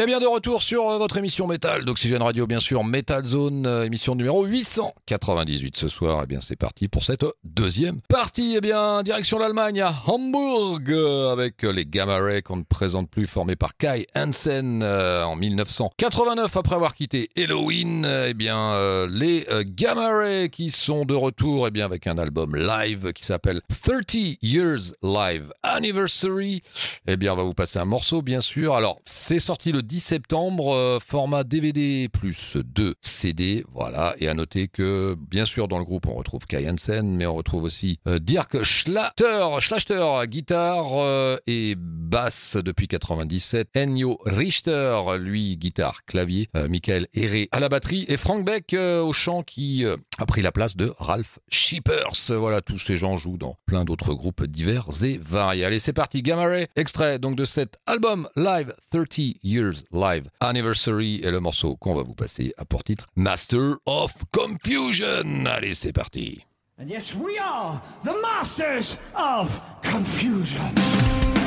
Eh bien, de retour sur euh, votre émission métal d'Oxygène Radio, bien sûr, Metal Zone, euh, émission numéro 898 ce soir. Eh bien, c'est parti pour cette deuxième partie. Eh bien, direction l'Allemagne, à Hamburg, euh, avec les Gamma Ray qu'on ne présente plus, formés par Kai Hansen en 1989, après avoir quitté Halloween. Eh bien, les Gamma Ray qui sont de retour, eh bien, avec un album live qui s'appelle 30 Years Live Anniversary. Eh bien, on va vous passer un morceau, bien sûr. Alors, c'est sorti le 10 septembre, euh, format DVD plus 2 CD. Voilà. Et à noter que, bien sûr, dans le groupe, on retrouve Kai Hansen, mais on retrouve aussi euh, Dirk Schlachter, Schlachter, guitare euh, et basse depuis 97. Ennio Richter, lui, guitare, clavier. Michael Herré à la batterie. Et Frank Beck au chant qui a pris la place de Ralph Shippers. Voilà, tous ces gens jouent dans plein d'autres groupes divers et variés. Allez, c'est parti. Gamma Ray, extrait donc de cet album live 30 Years Live Anniversary et le morceau qu'on va vous passer a pour titre Master of Confusion. Allez, c'est parti. And yes, we are the masters of confusion.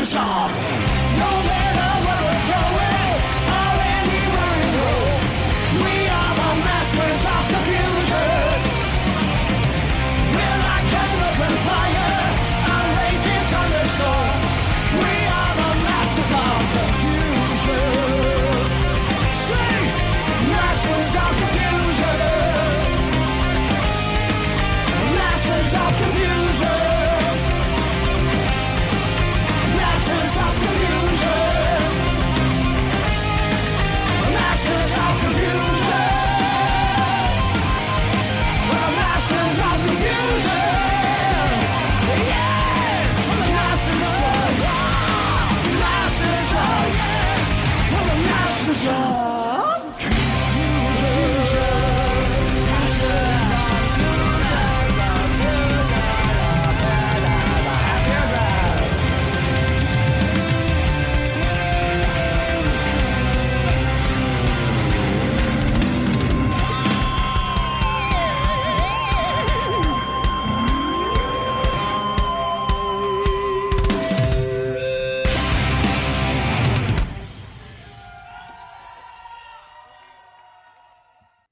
is. No man.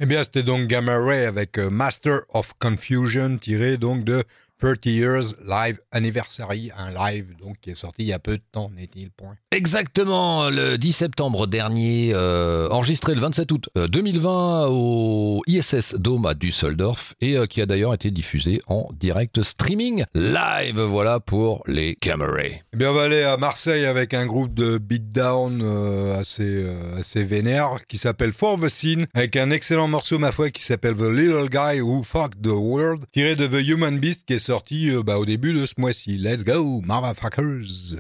Eh bien, c'était donc Gamma Ray avec euh, Master of Confusion, tiré donc de 30 Years Live Anniversary, un live donc qui est sorti il y a peu de temps, n'est-il point? Exactement, le 10 septembre dernier, euh, enregistré le 27 août 2020 euh, au ISS Dome à Düsseldorf et euh, qui a d'ailleurs été diffusé en direct streaming live. Voilà pour les Cameray. Eh bien, on va aller à Marseille avec un groupe de beatdown euh, assez, euh, assez vénère qui s'appelle For the Scene, avec un excellent morceau, ma foi, qui s'appelle The Little Guy Who Fucked the World, tiré de The Human Beast qui est sorti euh, bah, au début de ce mois-ci. Let's go, motherfuckers!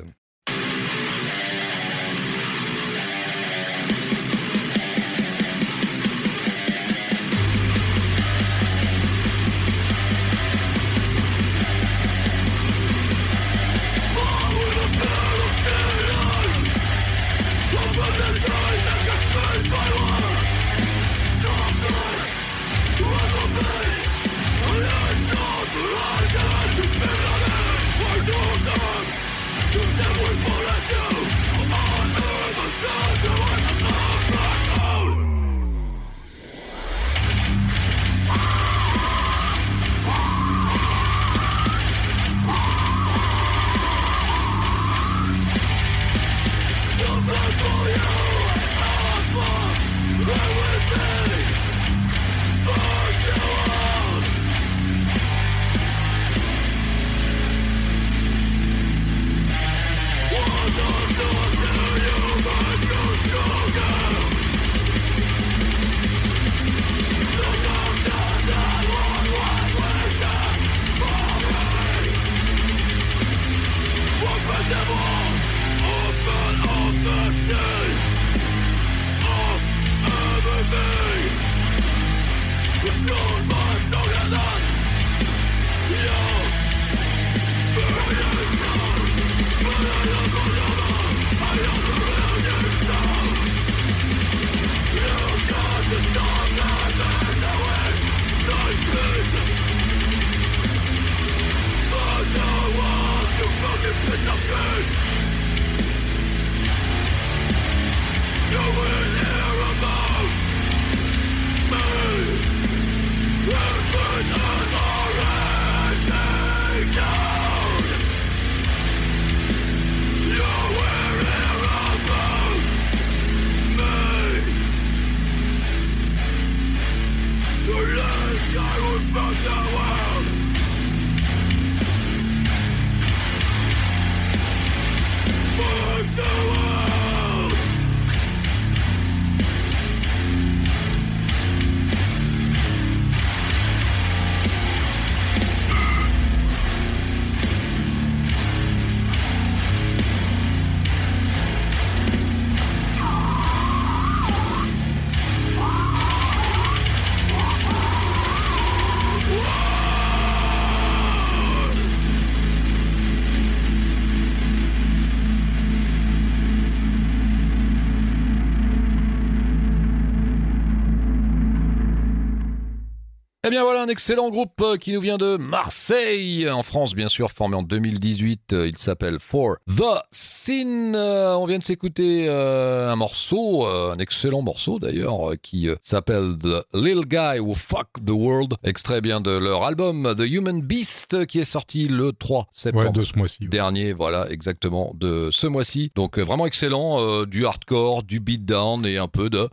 Bien voilà un excellent groupe euh, qui nous vient de Marseille, en France bien sûr, formé en 2018. euh, Il s'appelle For The Sin. Euh, On vient de s'écouter un morceau, un excellent morceau d'ailleurs, qui s'appelle The Little Guy Who Fucked the World. Extrait bien de leur album The Human Beast qui est sorti le 3 septembre Ouais, de ce mois-ci. ouais. dernier, voilà, exactement, de ce mois-ci. Donc vraiment excellent, euh, du hardcore, du beatdown et un peu de.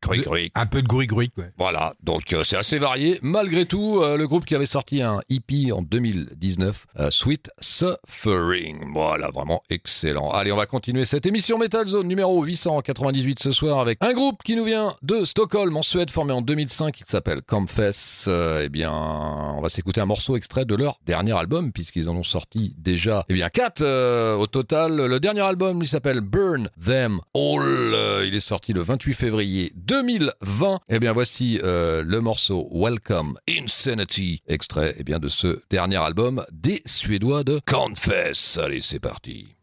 Un peu de ouais. Voilà, donc euh, c'est assez varié. Malgré tout, euh, le groupe qui avait sorti un EP en 2019, euh, Sweet Suffering. Voilà, vraiment excellent. Allez, on va continuer cette émission Metal Zone numéro 898 ce soir avec un groupe qui nous vient de Stockholm en Suède, formé en 2005. Il s'appelle Confess. eh bien, on va s'écouter un morceau extrait de leur dernier album, puisqu'ils en ont sorti déjà, eh bien, quatre au total. Le dernier album lui s'appelle Burn Them All. il est sorti le 28 février 2020. Eh bien, voici euh, le morceau Welcome Insanity, extrait eh bien, de ce dernier album des Suédois de Confess. Allez, c'est parti.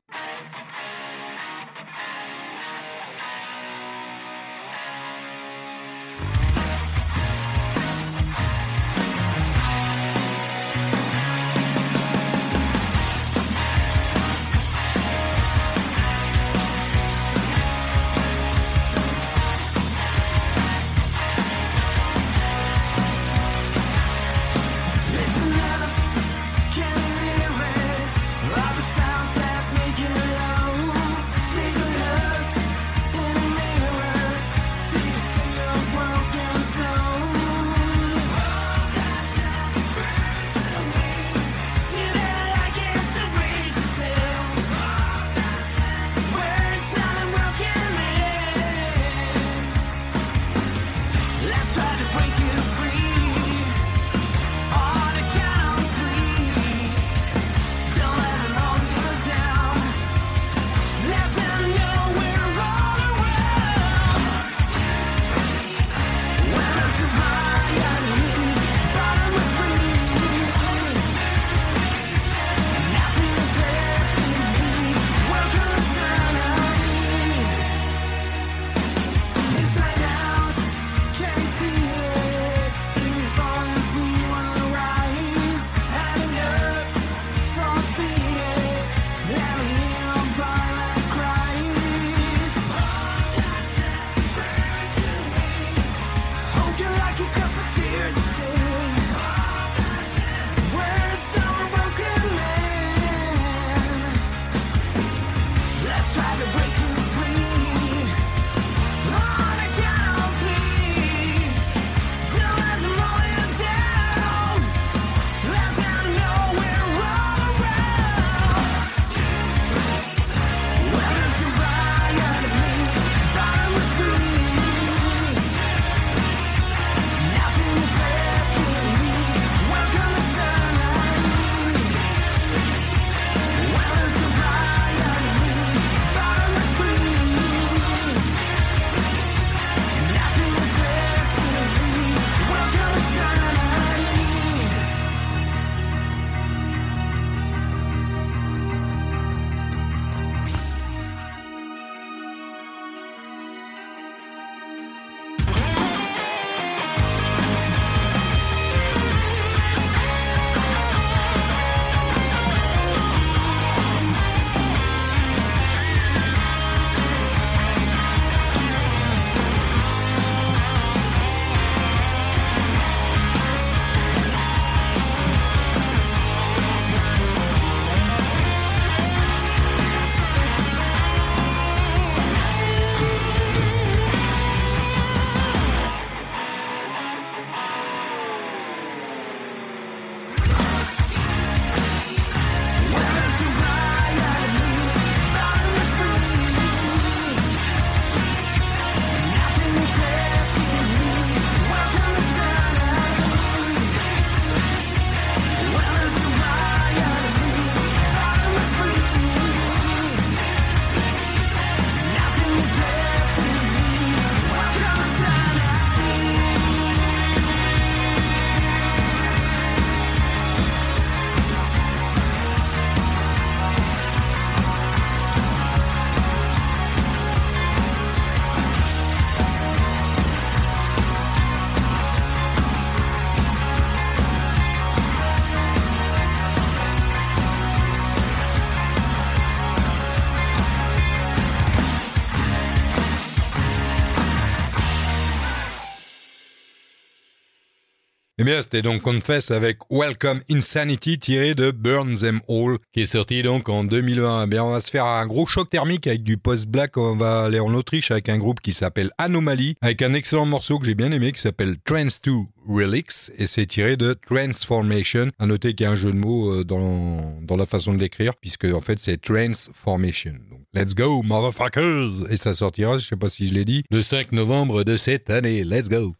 Bien, c'était donc Confess avec Welcome Insanity tiré de Burn Them All, qui est sorti donc en 2001. Eh bien, on va se faire un gros choc thermique avec du post-black. On va aller en Autriche avec un groupe qui s'appelle Anomaly, avec un excellent morceau que j'ai bien aimé qui s'appelle Trans 2 Relics, et c'est tiré de Transformation. À noter qu'il y a un jeu de mots euh, dans, dans la façon de l'écrire, puisque en fait c'est Transformation. Let's go, motherfuckers! Et ça sortira, je sais pas si je l'ai dit, le 5 novembre de cette année. Let's go!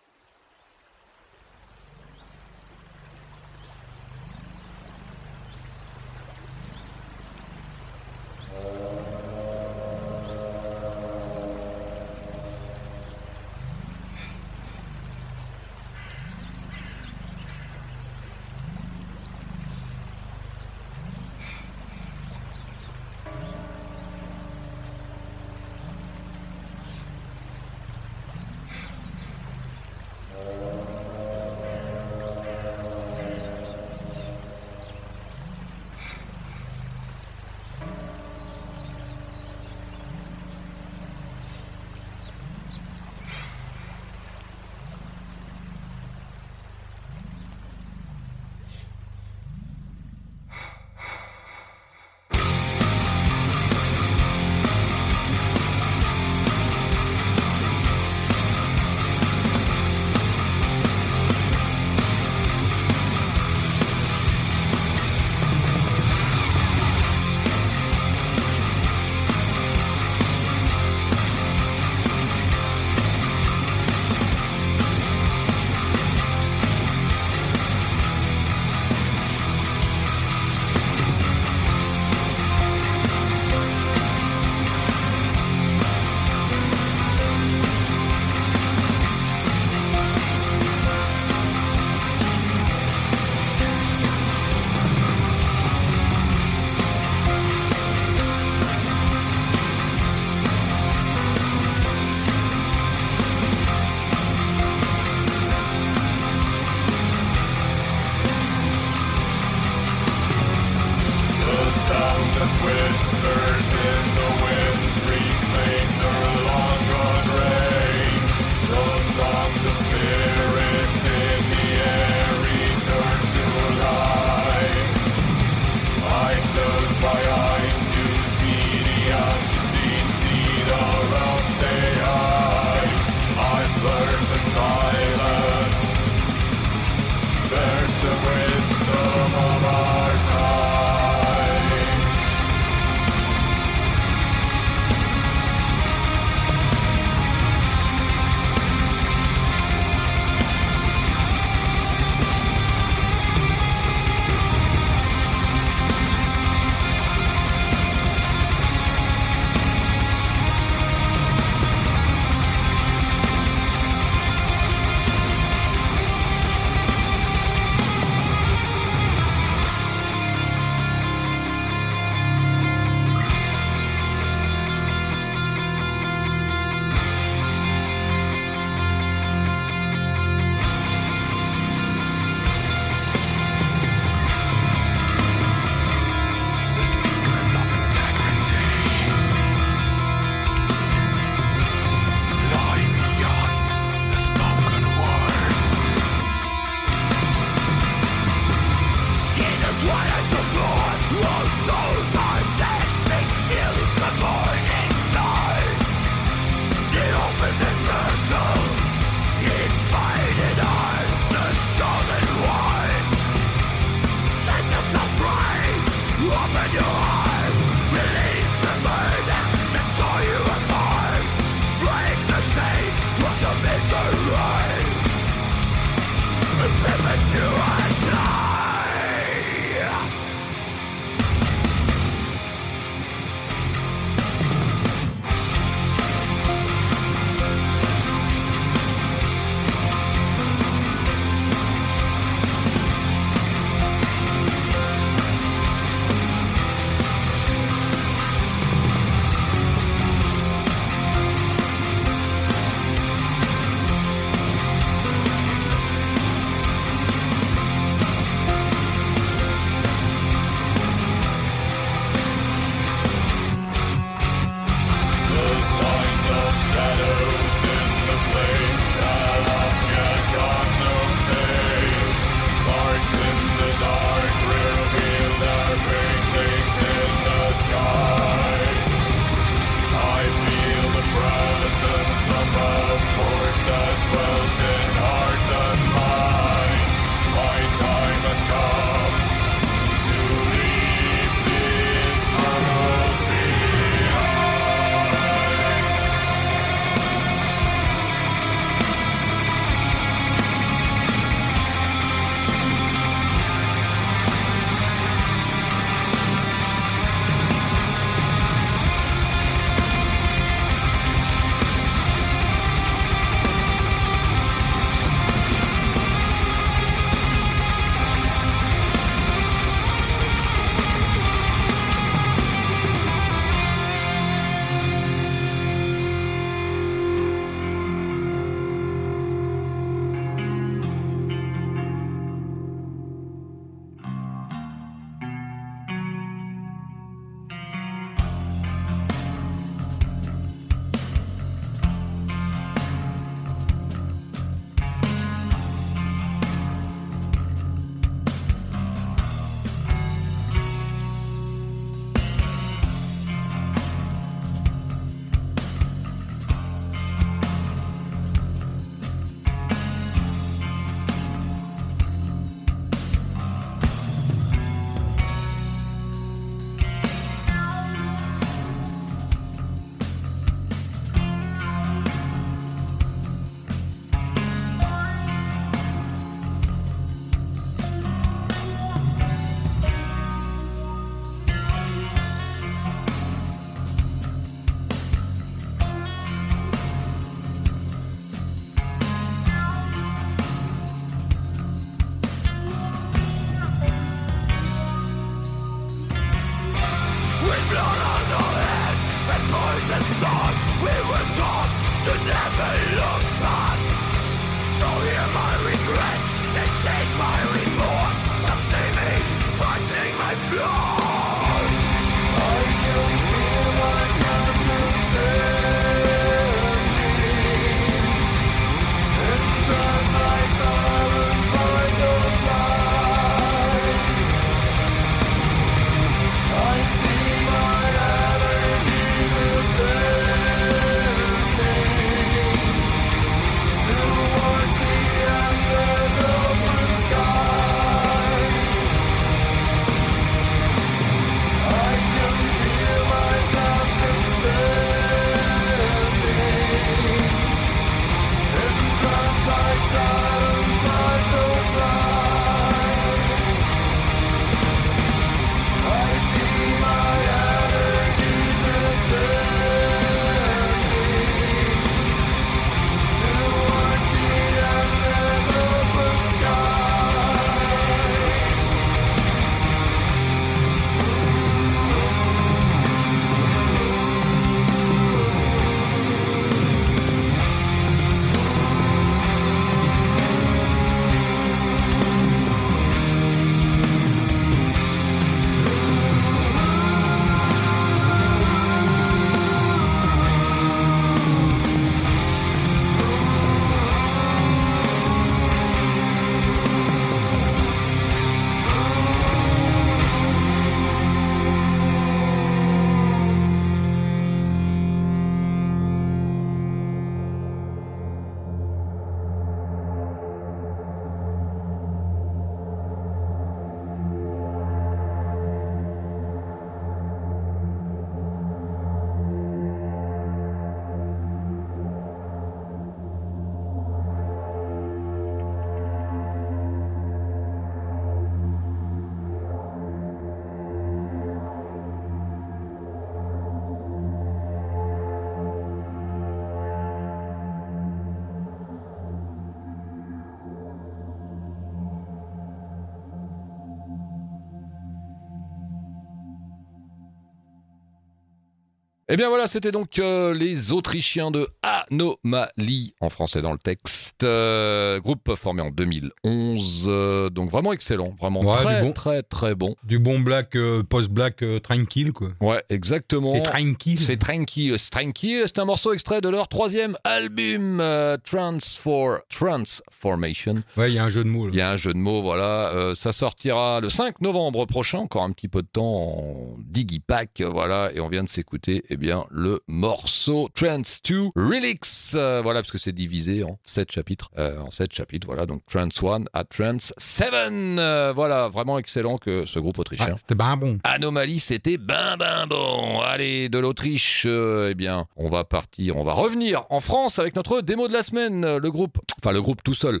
Eh bien voilà, c'était donc euh, les Autrichiens de Anomalie en français dans le texte. Euh, groupe formé en 2011, euh, donc vraiment excellent, vraiment Ouais, très bon. très très bon. Du bon black, post-black tranquille, quoi. Ouais, exactement. C'est tranquille. C'est tranquille, c'est tranquille. C'est un morceau extrait de leur troisième album, Transfor Transformation. Ouais, il y a un jeu de mots. Il y a un jeu de mots, voilà. Ça sortira le 5 novembre prochain, encore un petit peu de temps en digipack, voilà. Et on vient de s'écouter, eh bien, le morceau Trans 2 Relics, euh, voilà, parce que c'est divisé en 7 chapitres, euh, en 7 chapitres, voilà. Donc Trans 1 à Trans 7, euh, voilà, vraiment excellent que ce groupe autrichien. Ah, C'était ben bon. Anomalie, c'était ben ben bon. Allez, de l'Autriche, eh bien, on va partir, on va revenir en France avec notre démo de la semaine. Le groupe, enfin le groupe tout seul,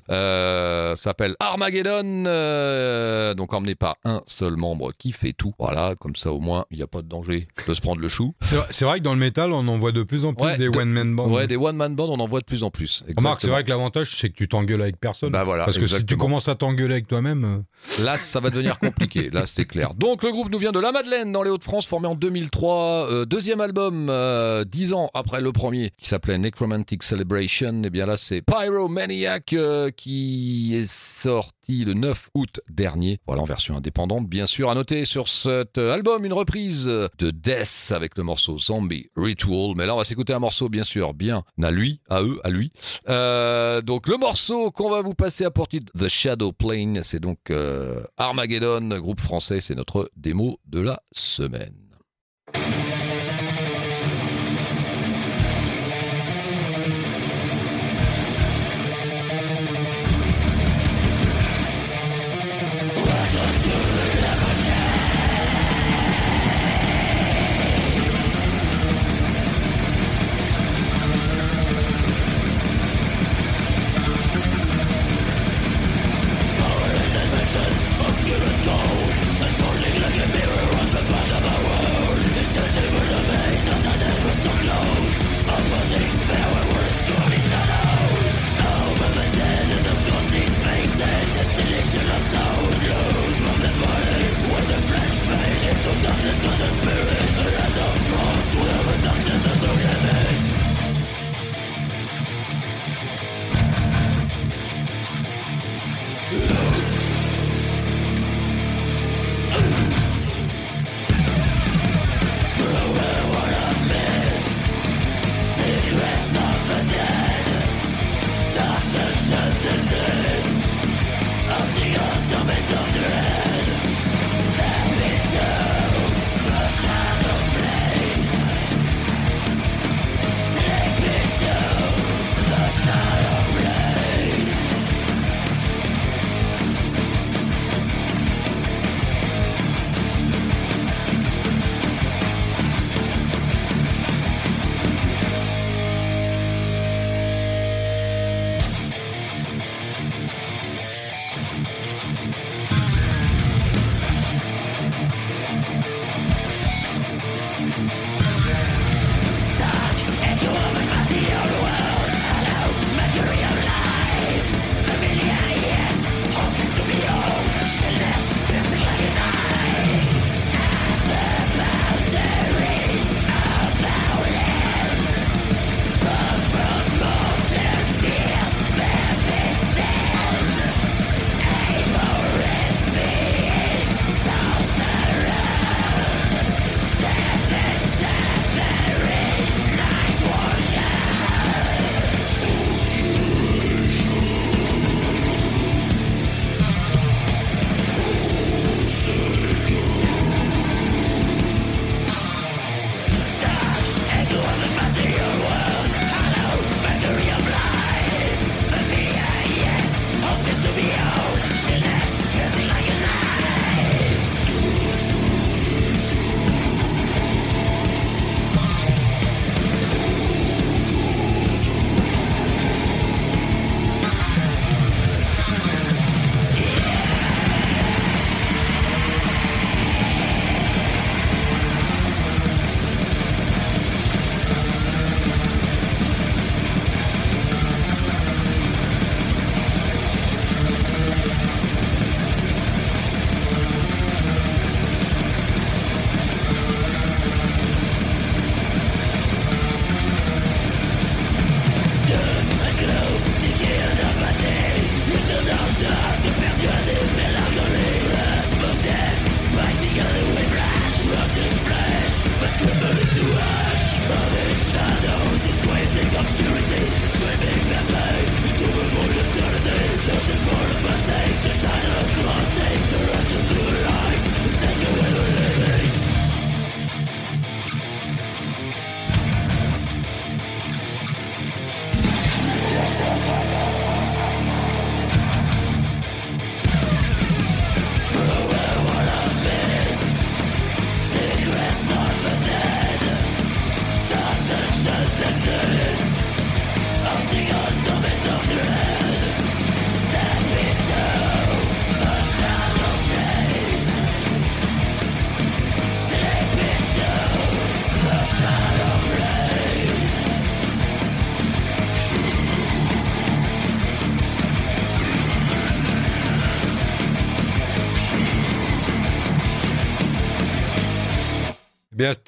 s'appelle Armageddon, donc emmené par un seul membre qui fait tout. Voilà, comme ça au moins, il n'y a pas de danger de se prendre le chou. C'est vrai- vrai que dans le métal, on en voit de plus en plus Ouais, des de- one-man bands. Ouais, des one-man bands, on en voit de plus en plus. Remarque, c'est vrai que l'avantage, c'est que tu t'engueules avec personne. Bah voilà, Parce que si tu commences à t'engueuler avec toi-même, euh, Là, ça va devenir compliqué. Là, c'est clair. Donc, le groupe nous vient de la Madeleine, dans les Hauts-de-France, formé en 2003. Euh, deuxième album, euh, dix ans après le premier, qui s'appelait Necromantic Celebration. Et bien là, c'est Pyromaniac euh, qui est sorti le 9 août dernier. Voilà, en version indépendante. Bien sûr, à noter sur cet album une reprise de Death avec le morceau Ritual. Mais là, on va s'écouter un morceau, bien sûr, bien à lui, à eux, à lui. Euh, donc le morceau qu'on va vous passer à porter The Shadow Plane, c'est donc euh, Armageddon, groupe français, c'est notre démo de la semaine.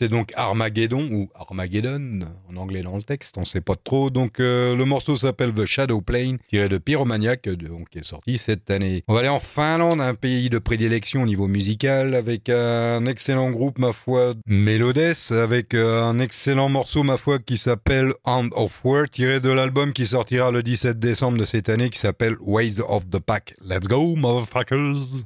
C'était donc Armageddon ou Armageddon en anglais dans le texte, on sait pas trop. Donc euh, le morceau s'appelle The Shadow Plane, tiré de Pyromaniac, donc qui est sorti cette année. On va aller en Finlande, un pays de prédilection au niveau musical, avec un excellent groupe, ma foi, Melodes, avec euh, un excellent morceau, ma foi, qui s'appelle Hand of War, tiré de l'album qui sortira le 17 décembre de cette année, qui s'appelle Ways of the Pack. Let's go, motherfuckers!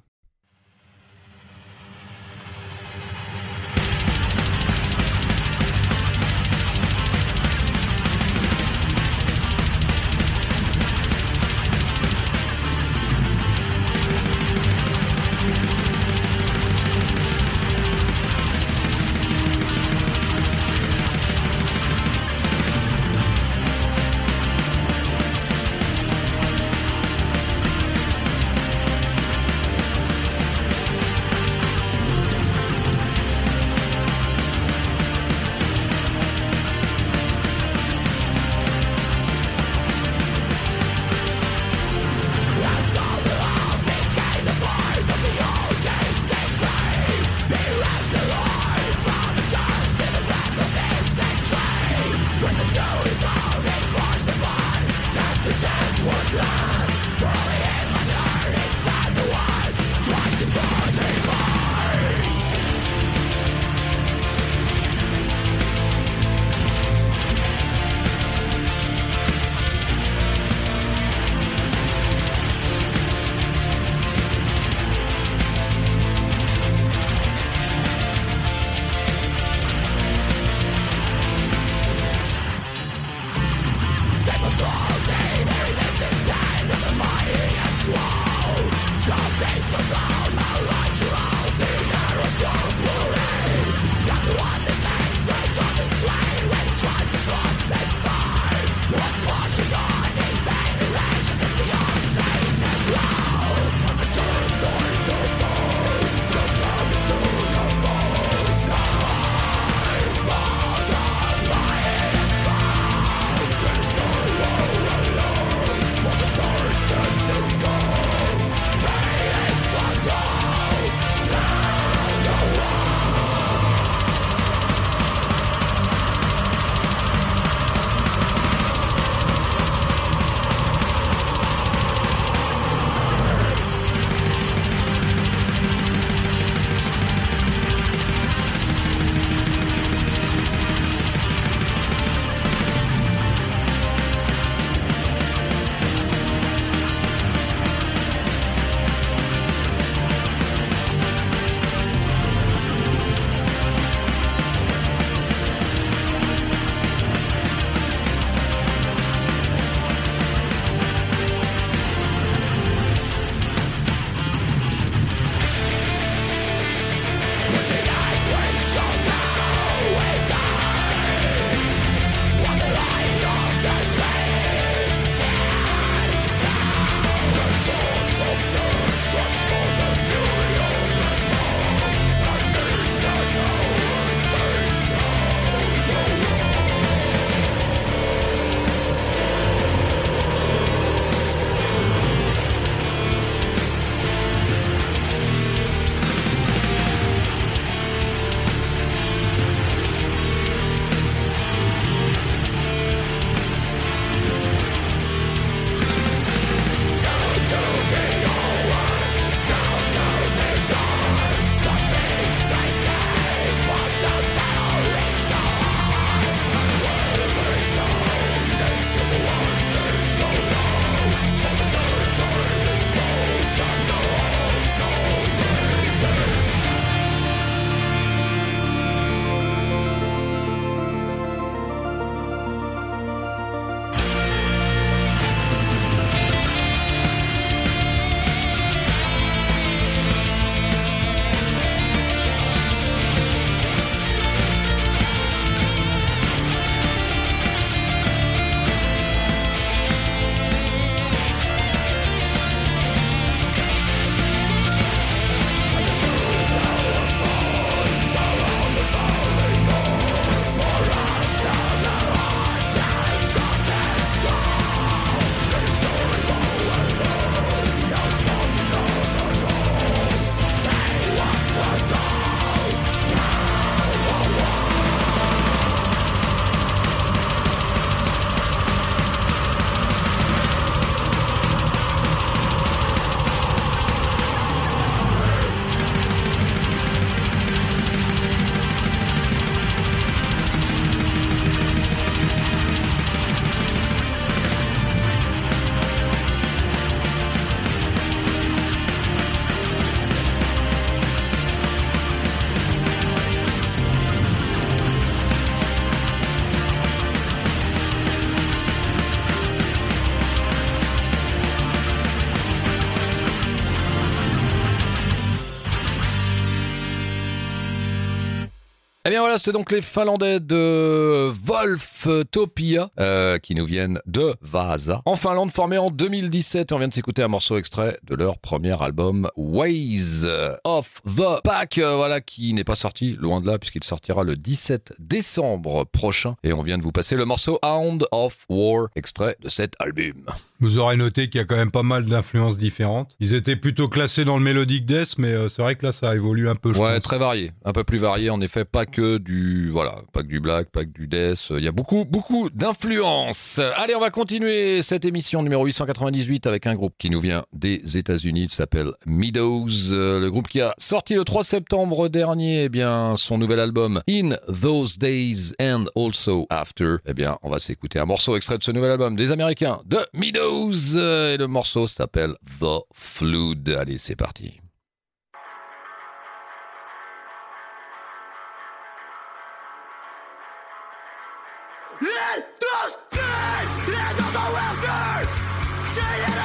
Voilà, c'était donc les Finlandais de Wolftopia euh, qui nous viennent de Vaasa. En Finlande, formé en 2017, on vient de s'écouter un morceau extrait de leur premier album Ways of the Pack, euh, voilà, qui n'est pas sorti, loin de là, puisqu'il sortira le 17 décembre prochain. Et on vient de vous passer le morceau Hound of War, extrait de cet album. Vous aurez noté qu'il y a quand même pas mal d'influences différentes. Ils étaient plutôt classés dans le Melodic Death, mais euh, c'est vrai que là, ça évolue un peu. je Ouais, pense. très varié, un peu plus varié en effet, pas que du voilà, pas du black, pas du death. Il y a beaucoup, beaucoup d'influence. Allez, on va continuer cette émission numéro 898 avec un groupe qui nous vient des États-Unis. Il s'appelle Meadows, Euh, le groupe qui a sorti le 3 septembre dernier, eh bien son nouvel album In Those Days and Also After. Eh bien, on va s'écouter un morceau extrait de ce nouvel album des Américains de Meadows Euh, et le morceau s'appelle The Flood. Allez, c'est parti.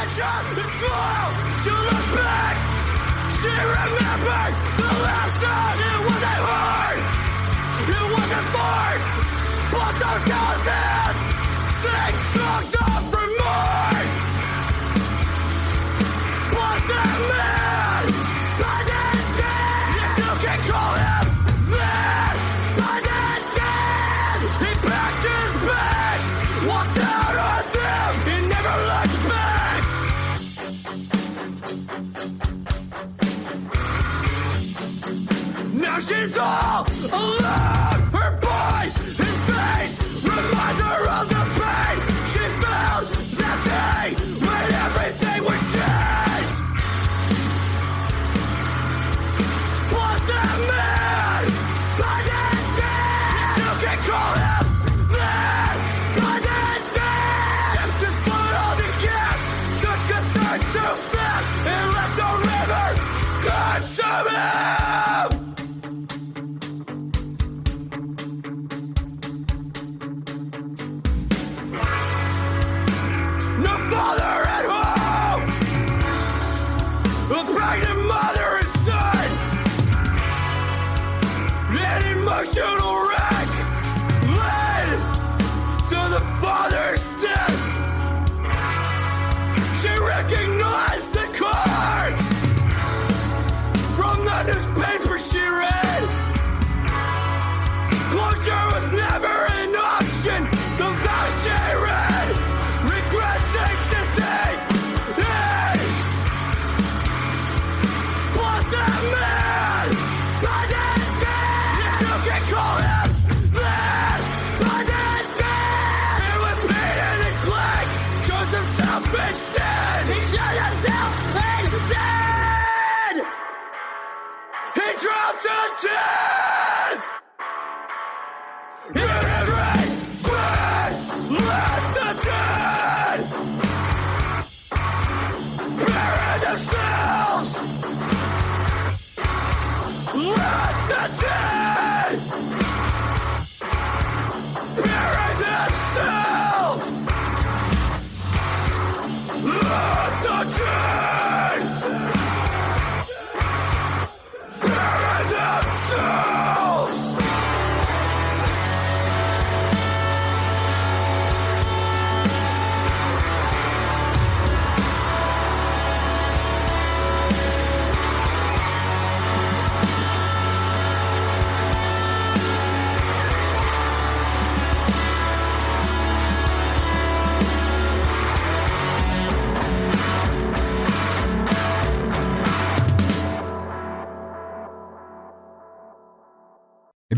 nature is full to look back. She remembered the laughter. It wasn't hard. It wasn't forced. But those girls' hands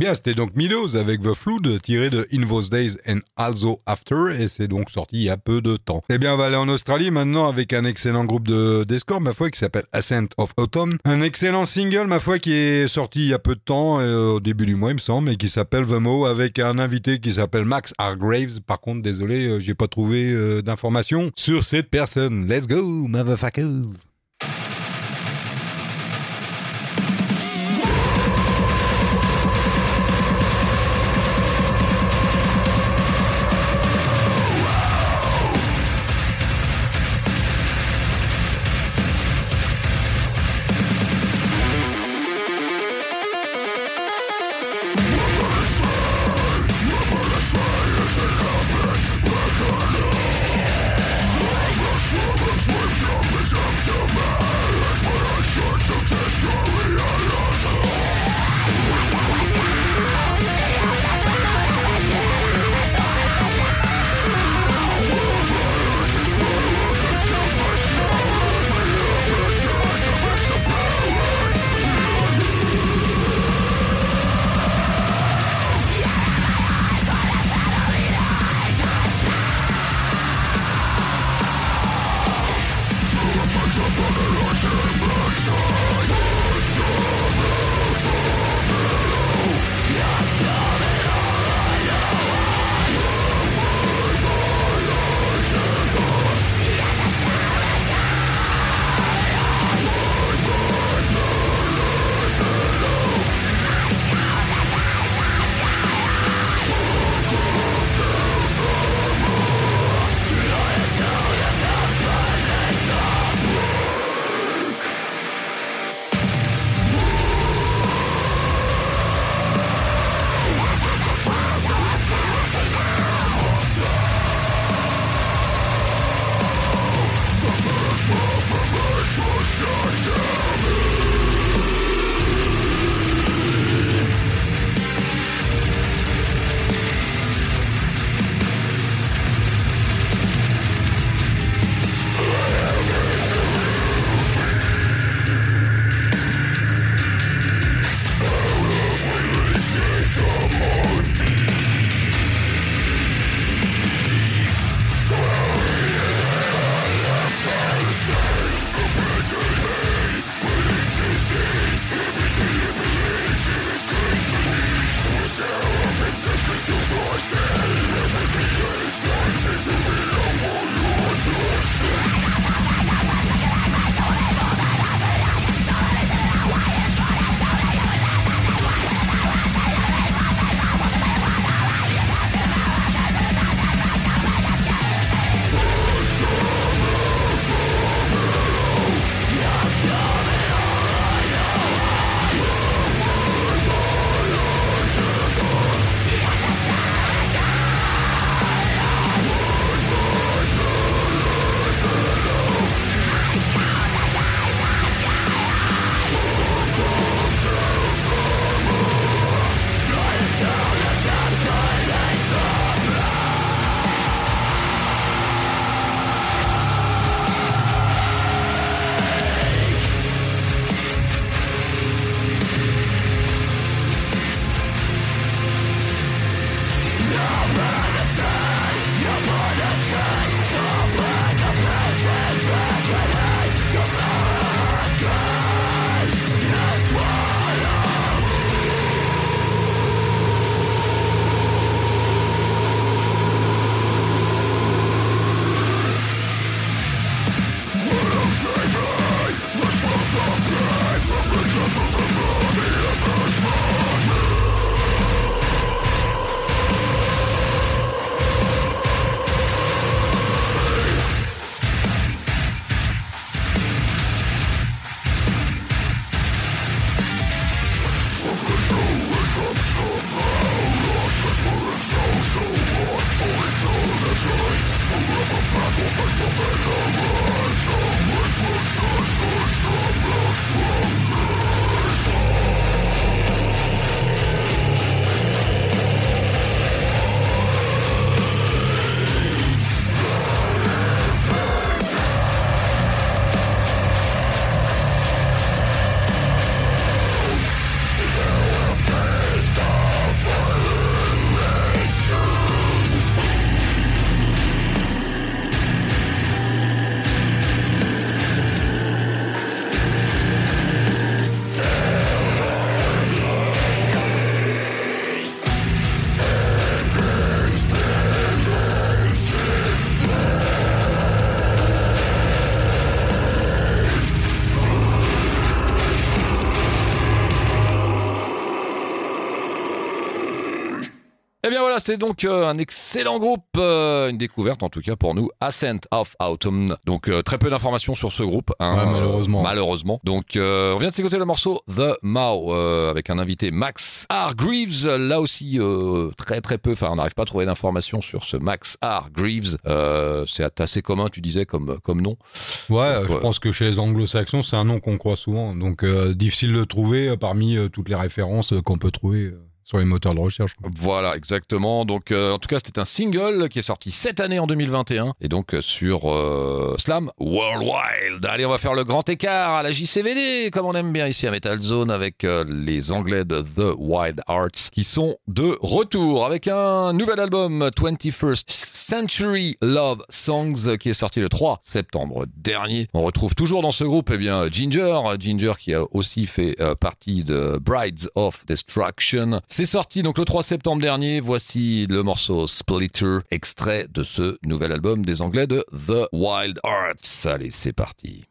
bien, c'était donc Meadows avec The Flood, tiré de In Those Days and Also After, et c'est donc sorti il y a peu de temps. Eh bien, on va aller en Australie maintenant avec un excellent groupe de Discord, ma foi, qui s'appelle Ascent of Autumn. Un excellent single, ma foi, qui est sorti il y a peu de temps, euh, au début du mois, il me semble, et qui s'appelle The Mo, avec un invité qui s'appelle Max Hargraves. Par contre, désolé, euh, j'ai pas trouvé euh, d'informations sur cette personne. Let's go, motherfuckers! C'était donc euh, un excellent groupe, euh, une découverte en tout cas pour nous, Ascent of Autumn. Donc euh, très peu d'informations sur ce groupe, hein, Ouais, malheureusement. malheureusement. Donc on vient de s'écouter le morceau The Mao avec un invité Max R. Greaves. Là aussi très très peu, enfin on n'arrive pas à trouver d'informations sur ce Max R. Greaves. C'est assez commun, tu disais comme comme nom. Ouais, Donc, je pense que chez les anglo-saxons, c'est un nom qu'on croit souvent. Donc, difficile de trouver parmi toutes les références qu'on peut trouver sur les moteurs de recherche. Voilà, exactement. Donc, euh, en tout cas, c'était un single qui est sorti cette année en 2021 et donc euh, sur euh, Slam Worldwide. Allez, on va faire le grand écart à la JCVD, comme on aime bien ici à Metal Zone, avec euh, les Anglais de The Wild Arts qui sont de retour avec un nouvel album 21st Century Love Songs qui est sorti le 3 septembre dernier. On retrouve toujours dans ce groupe eh bien Ginger, Ginger qui a aussi fait euh, partie de Brides of Destruction. C'est sorti donc le 3 septembre dernier. Voici le morceau Splitter, extrait de ce nouvel album des Anglais de The Wild Arts. Allez, c'est parti.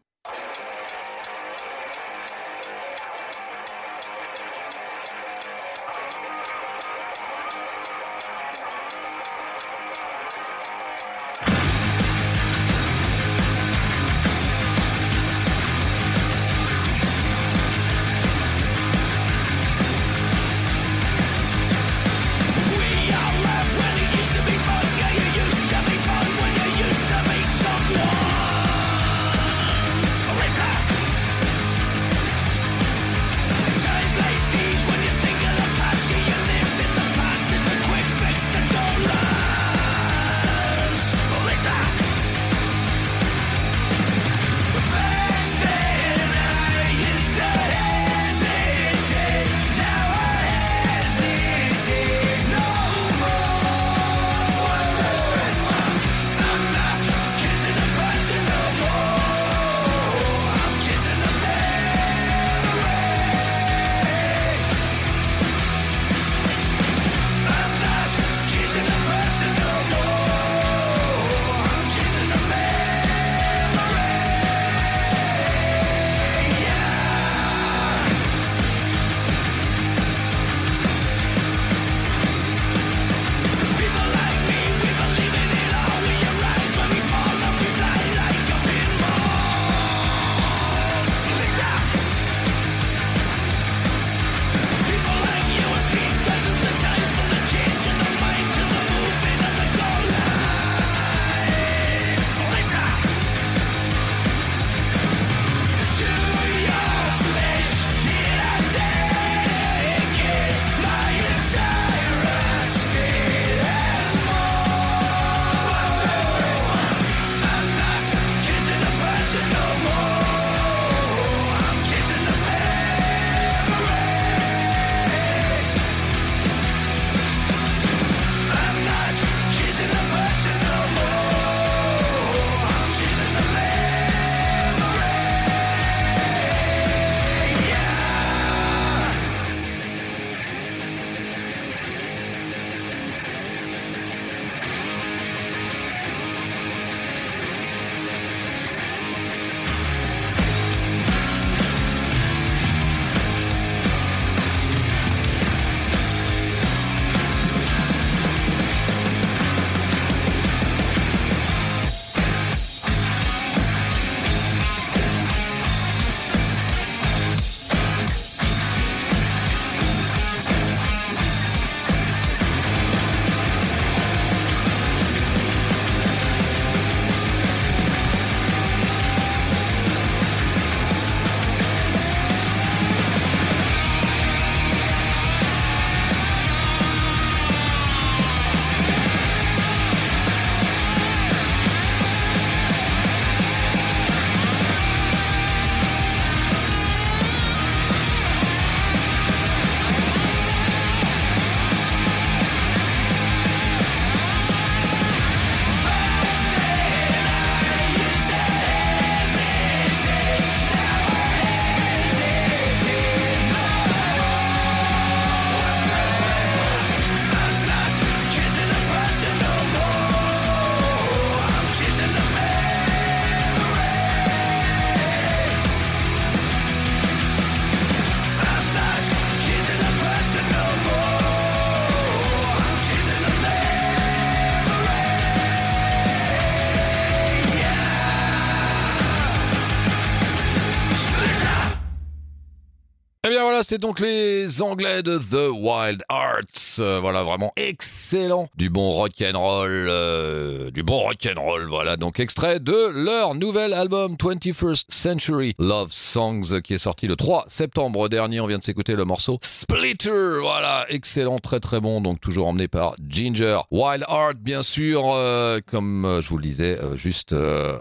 C'est donc les Anglais de The Wild Arts. Euh, voilà, vraiment excellent. Du bon rock and roll, euh, du bon rock and roll. Voilà, donc extrait de leur nouvel album 21st Century Love Songs qui est sorti le 3 septembre dernier. On vient de s'écouter le morceau Splitter. Voilà, excellent, très très bon. Donc toujours emmené par Ginger. Wild Art, bien sûr, euh, comme euh, je vous le disais juste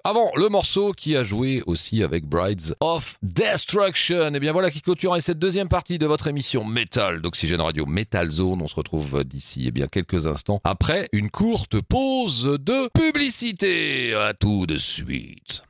avant le morceau qui a joué aussi avec Brides of Destruction. Et bien voilà qui clôturait cette deuxième partie de votre émission Metal d'Oxygène Radio Metal Zone. On se retrouve d'ici eh bien quelques instants après une courte pause de publicité. À tout de suite.